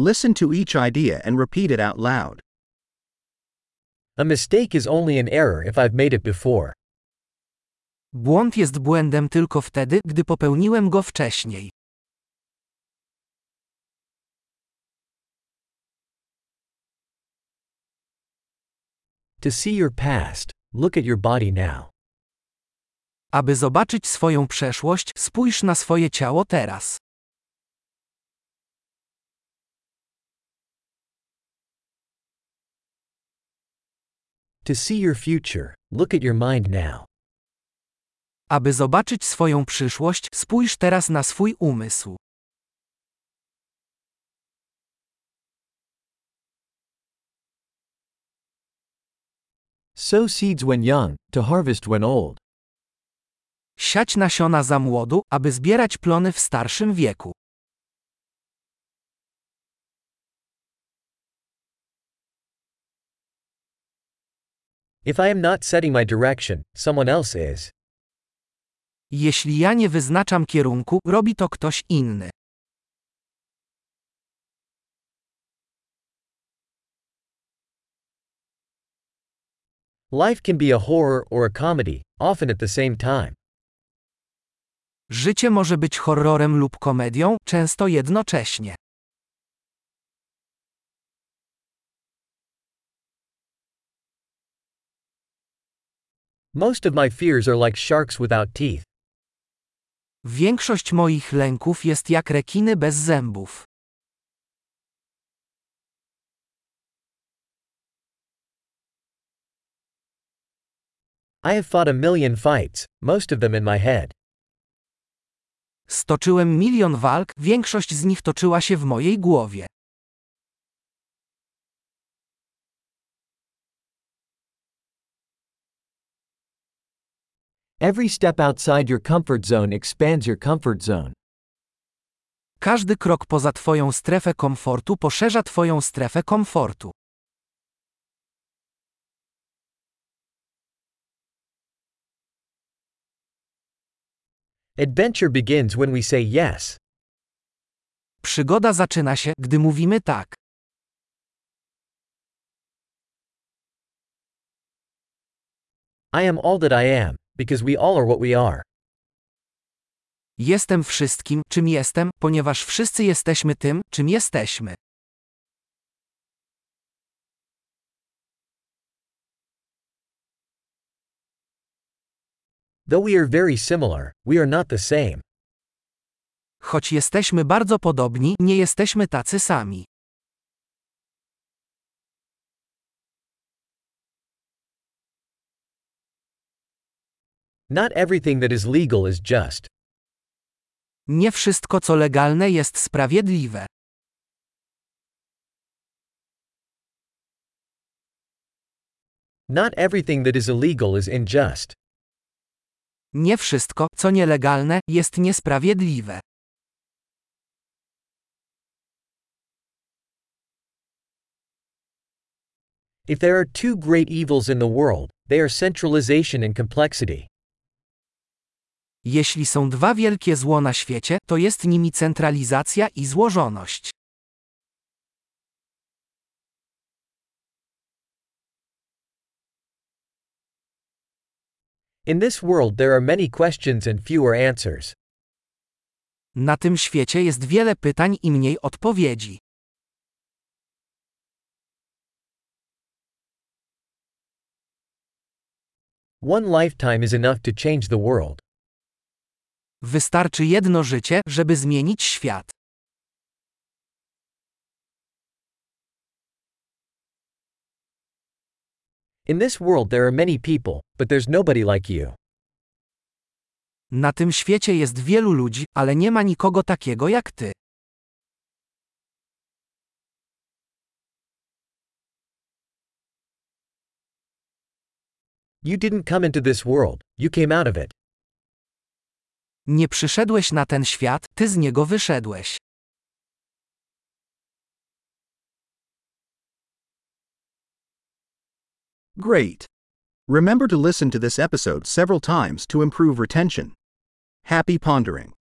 Listen to each idea and repeat it out loud. A mistake is only an error if I've made it before. Błąd jest błędem tylko wtedy, gdy popełniłem go wcześniej. To see your past, look at your body now. Aby zobaczyć swoją przeszłość, spójrz na swoje ciało teraz. To see your future, look at your mind now. Aby zobaczyć swoją przyszłość, spójrz teraz na swój umysł. Sow seeds when young, to harvest when old. Siać nasiona za młodu, aby zbierać plony w starszym wieku. If I am not setting my direction, someone else is. Jeśli ja nie wyznaczam kierunku, robi to ktoś inny. Life can be a horror or a comedy, often at the same time. Życie może być horrorem lub komedią, często jednocześnie. Most of my fears are like sharks without teeth. Większość moich lęków jest jak rekiny bez zębów. I have fought a million fights, most of them in my head. Stoczyłem milion walk, większość z nich toczyła się w mojej głowie. Every step outside your comfort zone expands your comfort zone. Każdy krok poza Twoją strefę komfortu poszerza Twoją strefę komfortu. Adventure begins when we say yes. Przygoda zaczyna się, gdy mówimy tak. I am all that I am, because we all are what we are. Jestem wszystkim, czym jestem, ponieważ wszyscy jesteśmy tym, czym jesteśmy. Though we are very similar, we are not the same. Choć jesteśmy bardzo podobni, nie jesteśmy tacy sami. Not everything that is legal is just. Nie wszystko, co legalne, jest sprawiedliwe. Not everything that is illegal is unjust. Nie wszystko, co nielegalne, jest niesprawiedliwe. If there are two great evils in the world, they are centralization and complexity. Jeśli są dwa wielkie zło na świecie, to jest nimi centralizacja i złożoność. In this world there are many questions and fewer answers. Na tym świecie jest wiele pytań i mniej odpowiedzi. One lifetime is enough to change the world. Wystarczy jedno życie, żeby zmienić świat. In this world there are many people, but there's nobody like you. Na tym świecie jest wielu ludzi, ale nie ma nikogo takiego jak ty. You didn't come into this world, you came out of it. Nie przyszedłeś na ten świat, ty z niego wyszedłeś. Great! Remember to listen to this episode several times to improve retention. Happy pondering!